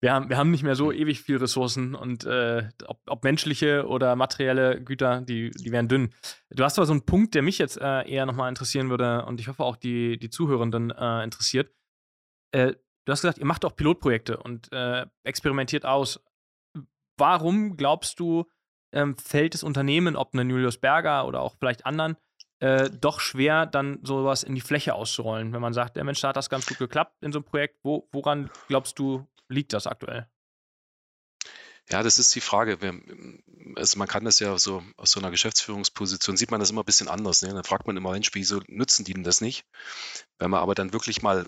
Wir haben, wir haben nicht mehr so mhm. ewig viel Ressourcen und äh, ob, ob, menschliche oder materielle Güter, die, die werden dünn. Du hast aber so einen Punkt, der mich jetzt äh, eher nochmal interessieren würde und ich hoffe auch die, die Zuhörenden äh, interessiert. Äh, du hast gesagt, ihr macht auch Pilotprojekte und äh, experimentiert aus. Warum glaubst du, ähm, fällt es Unternehmen, ob einen Julius Berger oder auch vielleicht anderen, äh, doch schwer, dann sowas in die Fläche auszurollen, wenn man sagt, der Mensch, da hat das ganz gut geklappt in so einem Projekt. Wo, woran glaubst du, liegt das aktuell? Ja, das ist die Frage. Also man kann das ja so aus so einer Geschäftsführungsposition sieht man das immer ein bisschen anders. Ne? Dann fragt man immer, Mensch, wieso nutzen die denn das nicht? Wenn man aber dann wirklich mal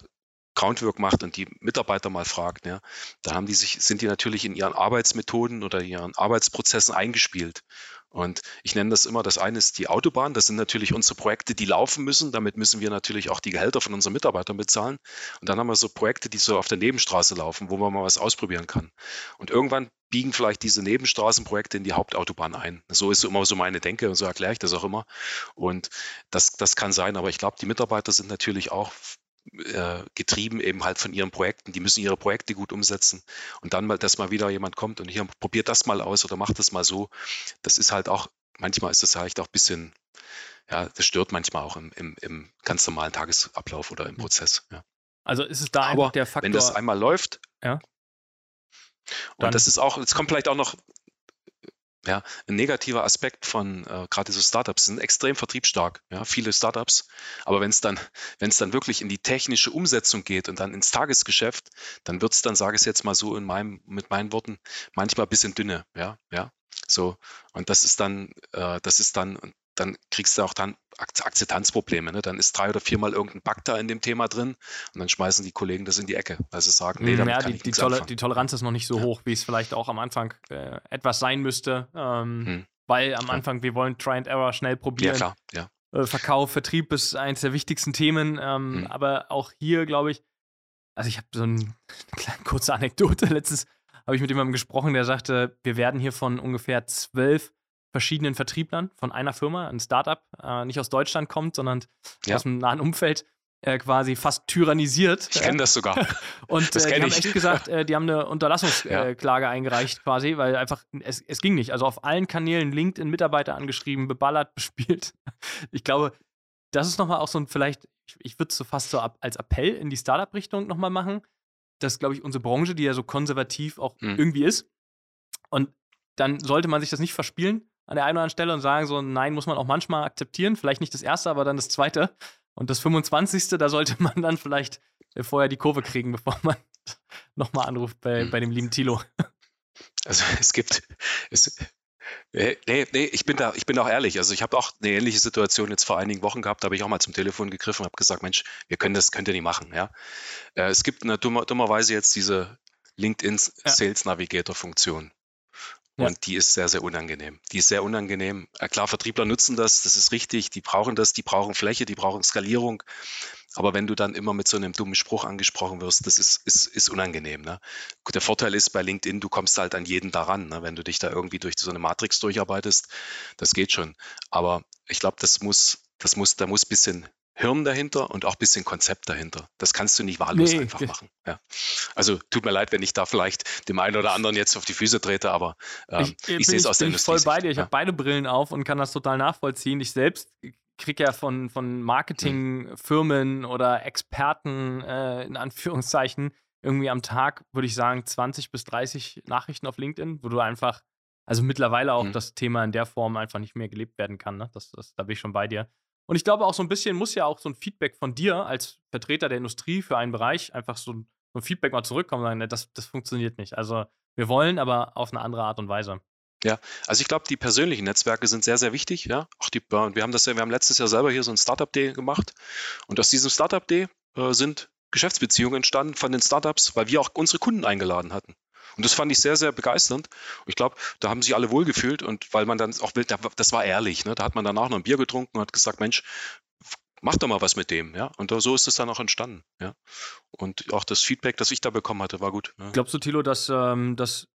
Groundwork macht und die Mitarbeiter mal fragt, ja, da haben die sich, sind die natürlich in ihren Arbeitsmethoden oder ihren Arbeitsprozessen eingespielt. Und ich nenne das immer, das eine ist die Autobahn, das sind natürlich unsere Projekte, die laufen müssen. Damit müssen wir natürlich auch die Gehälter von unseren Mitarbeitern bezahlen. Und dann haben wir so Projekte, die so auf der Nebenstraße laufen, wo man mal was ausprobieren kann. Und irgendwann biegen vielleicht diese Nebenstraßenprojekte in die Hauptautobahn ein. So ist immer so meine Denke und so erkläre ich das auch immer. Und das, das kann sein, aber ich glaube, die Mitarbeiter sind natürlich auch äh, getrieben eben halt von ihren Projekten. Die müssen ihre Projekte gut umsetzen. Und dann mal, dass mal wieder jemand kommt und hier probiert das mal aus oder macht das mal so. Das ist halt auch, manchmal ist das halt auch ein bisschen, ja, das stört manchmal auch im, im, im ganz normalen Tagesablauf oder im hm. Prozess. Ja. Also ist es da Aber einfach der Faktor. Wenn das einmal läuft, ja. Und das ist auch, es kommt vielleicht auch noch ja, ein negativer Aspekt von äh, gerade so Startups sind extrem vertriebsstark, ja, viele Startups. Aber wenn es dann, wenn es dann wirklich in die technische Umsetzung geht und dann ins Tagesgeschäft, dann wird es dann, sage ich es jetzt mal so in meinem, mit meinen Worten, manchmal ein bisschen dünne, ja, ja. So. Und das ist dann, äh, das ist dann, dann kriegst du auch dann Akzeptanzprobleme. Ne? Dann ist drei oder viermal irgendein Bug da in dem Thema drin und dann schmeißen die Kollegen das in die Ecke, weil sie sagen, nee, damit ja, kann die, ich die, Tol die Toleranz ist noch nicht so ja. hoch, wie es vielleicht auch am Anfang äh, etwas sein müsste, ähm, hm. weil am Anfang wir wollen Try and Error schnell probieren. Ja, klar, ja. Äh, Verkauf, Vertrieb ist eines der wichtigsten Themen, ähm, hm. aber auch hier glaube ich, also ich habe so eine kleine kurze Anekdote. Letztens habe ich mit jemandem gesprochen, der sagte, wir werden hier von ungefähr zwölf verschiedenen Vertrieblern von einer Firma, ein Startup, äh, nicht aus Deutschland kommt, sondern ja. aus dem nahen Umfeld, äh, quasi fast tyrannisiert. Ich kenne das sogar. und das äh, die haben echt gesagt, äh, die haben eine Unterlassungsklage ja. eingereicht quasi, weil einfach, es, es ging nicht. Also auf allen Kanälen LinkedIn Mitarbeiter angeschrieben, beballert, bespielt. Ich glaube, das ist nochmal auch so ein, vielleicht, ich, ich würde es so fast so ab, als Appell in die Startup-Richtung nochmal machen, dass, glaube ich, unsere Branche, die ja so konservativ auch mhm. irgendwie ist, und dann sollte man sich das nicht verspielen, an der einen oder anderen Stelle und sagen so, nein, muss man auch manchmal akzeptieren. Vielleicht nicht das erste, aber dann das zweite. Und das 25. da sollte man dann vielleicht äh, vorher die Kurve kriegen, bevor man nochmal anruft bei, bei dem lieben Tilo. Also es gibt, es, äh, Nee, nee, ich bin da, ich bin auch ehrlich. Also ich habe auch eine ähnliche Situation jetzt vor einigen Wochen gehabt, da habe ich auch mal zum Telefon gegriffen und habe gesagt, Mensch, wir können das, könnt ihr nicht machen. Ja? Äh, es gibt eine, dummer, dummerweise jetzt diese LinkedIn Sales Navigator Funktion. Und die ist sehr, sehr unangenehm. Die ist sehr unangenehm. Klar, Vertriebler nutzen das, das ist richtig, die brauchen das, die brauchen Fläche, die brauchen Skalierung. Aber wenn du dann immer mit so einem dummen Spruch angesprochen wirst, das ist, ist, ist unangenehm. Ne? Der Vorteil ist bei LinkedIn, du kommst halt an jeden daran. Ne? Wenn du dich da irgendwie durch so eine Matrix durcharbeitest, das geht schon. Aber ich glaube, das muss, das muss, da muss ein bisschen Hirn dahinter und auch ein bisschen Konzept dahinter. Das kannst du nicht wahllos nee. einfach machen. Ja. Also tut mir leid, wenn ich da vielleicht dem einen oder anderen jetzt auf die Füße trete, aber ähm, ich, ich sehe es aus der Industrie. Ich bin voll bei dir. Ich ja. habe beide Brillen auf und kann das total nachvollziehen. Ich selbst kriege ja von, von Marketingfirmen oder Experten äh, in Anführungszeichen irgendwie am Tag, würde ich sagen, 20 bis 30 Nachrichten auf LinkedIn, wo du einfach, also mittlerweile auch mhm. das Thema in der Form einfach nicht mehr gelebt werden kann. Ne? Das, das, da bin ich schon bei dir. Und ich glaube auch so ein bisschen muss ja auch so ein Feedback von dir als Vertreter der Industrie für einen Bereich einfach so ein, Feedback mal zurückkommen und sagen, ne, das, das funktioniert nicht. Also wir wollen, aber auf eine andere Art und Weise. Ja, also ich glaube, die persönlichen Netzwerke sind sehr, sehr wichtig. Ja, auch die, wir haben das ja, wir haben letztes Jahr selber hier so ein Startup Day gemacht und aus diesem Startup Day äh, sind Geschäftsbeziehungen entstanden von den Startups, weil wir auch unsere Kunden eingeladen hatten. Und das fand ich sehr, sehr begeisternd. Ich glaube, da haben sich alle wohlgefühlt und weil man dann auch will, das war ehrlich, ne? da hat man danach noch ein Bier getrunken und hat gesagt, Mensch, mach doch mal was mit dem, ja. Und so ist es dann auch entstanden, ja. Und auch das Feedback, das ich da bekommen hatte, war gut. Ja. Glaubst du, Thilo, dass ähm, das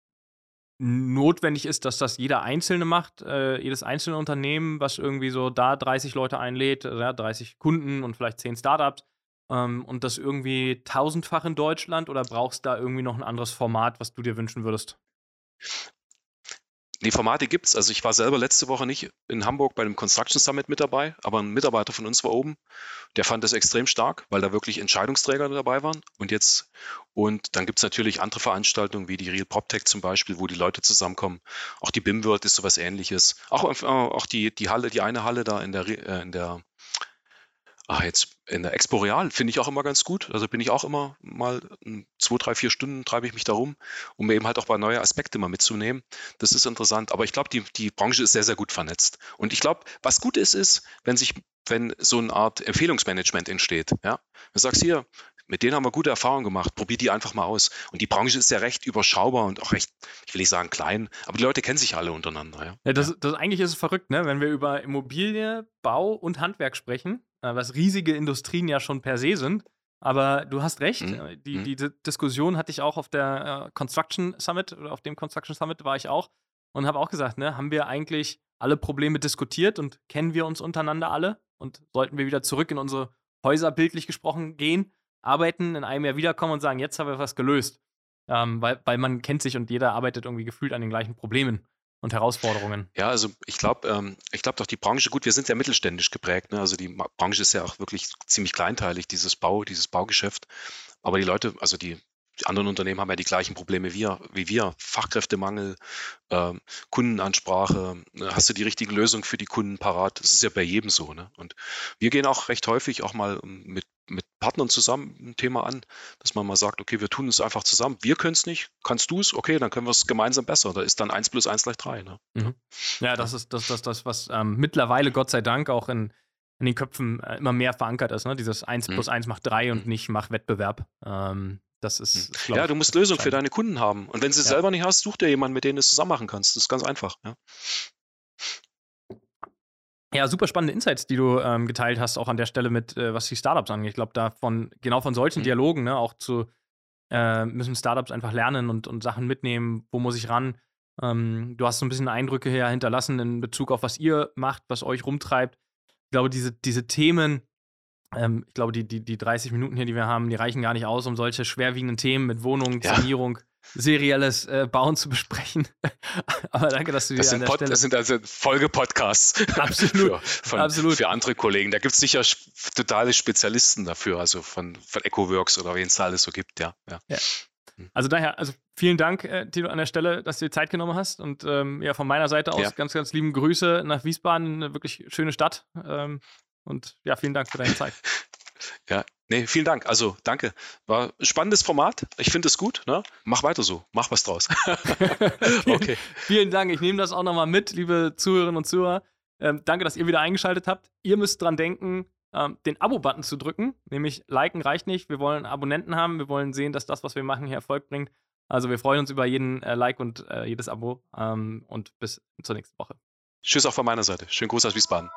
notwendig ist, dass das jeder Einzelne macht, äh, jedes einzelne Unternehmen, was irgendwie so da 30 Leute einlädt, ja, 30 Kunden und vielleicht 10 Startups, ähm, und das irgendwie tausendfach in Deutschland oder brauchst du da irgendwie noch ein anderes Format, was du dir wünschen würdest? Die Formate gibt es. Also ich war selber letzte Woche nicht in Hamburg bei dem Construction Summit mit dabei, aber ein Mitarbeiter von uns war oben. Der fand das extrem stark, weil da wirklich Entscheidungsträger dabei waren. Und jetzt, und dann gibt es natürlich andere Veranstaltungen wie die Real PropTech zum Beispiel, wo die Leute zusammenkommen. Auch die BIM World ist sowas ähnliches. Auch, äh, auch die, die Halle, die eine Halle da in der, äh, in der Ah, jetzt in der Expo Real finde ich auch immer ganz gut. Also bin ich auch immer mal zwei, drei, vier Stunden treibe ich mich da rum, um mir eben halt auch mal neue Aspekte mal mitzunehmen. Das ist interessant. Aber ich glaube, die, die Branche ist sehr, sehr gut vernetzt. Und ich glaube, was gut ist, ist, wenn sich, wenn so eine Art Empfehlungsmanagement entsteht. Ja, du sagst hier, mit denen haben wir gute Erfahrungen gemacht. Probier die einfach mal aus. Und die Branche ist ja recht überschaubar und auch recht, ich will nicht sagen klein, aber die Leute kennen sich alle untereinander. Ja, ja, das, das eigentlich ist es verrückt, ne? wenn wir über Immobilie, Bau und Handwerk sprechen, äh, was riesige Industrien ja schon per se sind. Aber du hast recht, mhm. Äh, die, mhm. die Diskussion hatte ich auch auf der äh, Construction Summit oder auf dem Construction Summit war ich auch und habe auch gesagt, ne, haben wir eigentlich alle Probleme diskutiert und kennen wir uns untereinander alle und sollten wir wieder zurück in unsere Häuser bildlich gesprochen gehen arbeiten, in einem Jahr wiederkommen und sagen, jetzt haben wir was gelöst. Ähm, weil, weil man kennt sich und jeder arbeitet irgendwie gefühlt an den gleichen Problemen und Herausforderungen. Ja, also ich glaube, ähm, ich glaube doch die Branche, gut, wir sind ja mittelständisch geprägt, ne? also die Branche ist ja auch wirklich ziemlich kleinteilig, dieses Bau, dieses Baugeschäft. Aber die Leute, also die die anderen Unternehmen haben ja die gleichen Probleme wie wir, wie wir. Fachkräftemangel, äh, Kundenansprache, äh, hast du die richtige Lösung für die Kunden parat? Das ist ja bei jedem so. Ne? Und wir gehen auch recht häufig auch mal mit, mit Partnern zusammen ein Thema an, dass man mal sagt, okay, wir tun es einfach zusammen. Wir können es nicht, kannst du es? Okay, dann können wir es gemeinsam besser. Da ist dann 1 plus 1 gleich 3. Ne? Mhm. Ja, das ist das, das, das was ähm, mittlerweile Gott sei Dank auch in, in den Köpfen äh, immer mehr verankert ist. Ne? Dieses 1 mhm. plus 1 macht 3 und mhm. nicht macht Wettbewerb. Ähm, das ist. Hm. Ja, du musst Lösungen für deine Kunden haben. Und wenn sie es ja. selber nicht hast, such dir jemanden, mit dem du es zusammen machen kannst. Das ist ganz einfach. Ja. Ja, super spannende Insights, die du ähm, geteilt hast, auch an der Stelle mit, äh, was die Startups angeht. Ich glaube, da von, genau von solchen mhm. Dialogen, ne, auch zu, äh, müssen Startups einfach lernen und, und Sachen mitnehmen, wo muss ich ran. Ähm, du hast so ein bisschen Eindrücke her hinterlassen in Bezug auf was ihr macht, was euch rumtreibt. Ich glaube, diese, diese Themen, ähm, ich glaube, die, die, die 30 Minuten hier, die wir haben, die reichen gar nicht aus, um solche schwerwiegenden Themen mit Wohnung, ja. Sanierung, serielles äh, Bauen zu besprechen. Aber danke, dass du das sind an der Stelle... Das sind also Folgepodcasts. Absolut. für, von, Absolut. für andere Kollegen. Da gibt es sicher totale Spezialisten dafür, also von, von EcoWorks oder wen es da alles so gibt, ja. ja. ja. Hm. Also daher, also vielen Dank, äh, Tilo, an der Stelle, dass du dir Zeit genommen hast. Und ähm, ja, von meiner Seite aus ja. ganz, ganz lieben Grüße nach Wiesbaden, eine wirklich schöne Stadt. Ähm, und ja, vielen Dank für deine Zeit. Ja, nee, vielen Dank. Also danke. War ein spannendes Format. Ich finde es gut. Ne? Mach weiter so. Mach was draus. okay. vielen Dank. Ich nehme das auch nochmal mit, liebe Zuhörerinnen und Zuhörer. Ähm, danke, dass ihr wieder eingeschaltet habt. Ihr müsst dran denken, ähm, den Abo-Button zu drücken. Nämlich liken reicht nicht. Wir wollen Abonnenten haben. Wir wollen sehen, dass das, was wir machen, hier Erfolg bringt. Also wir freuen uns über jeden äh, Like und äh, jedes Abo. Ähm, und bis zur nächsten Woche. Tschüss auch von meiner Seite. Schönen Gruß aus Wiesbaden.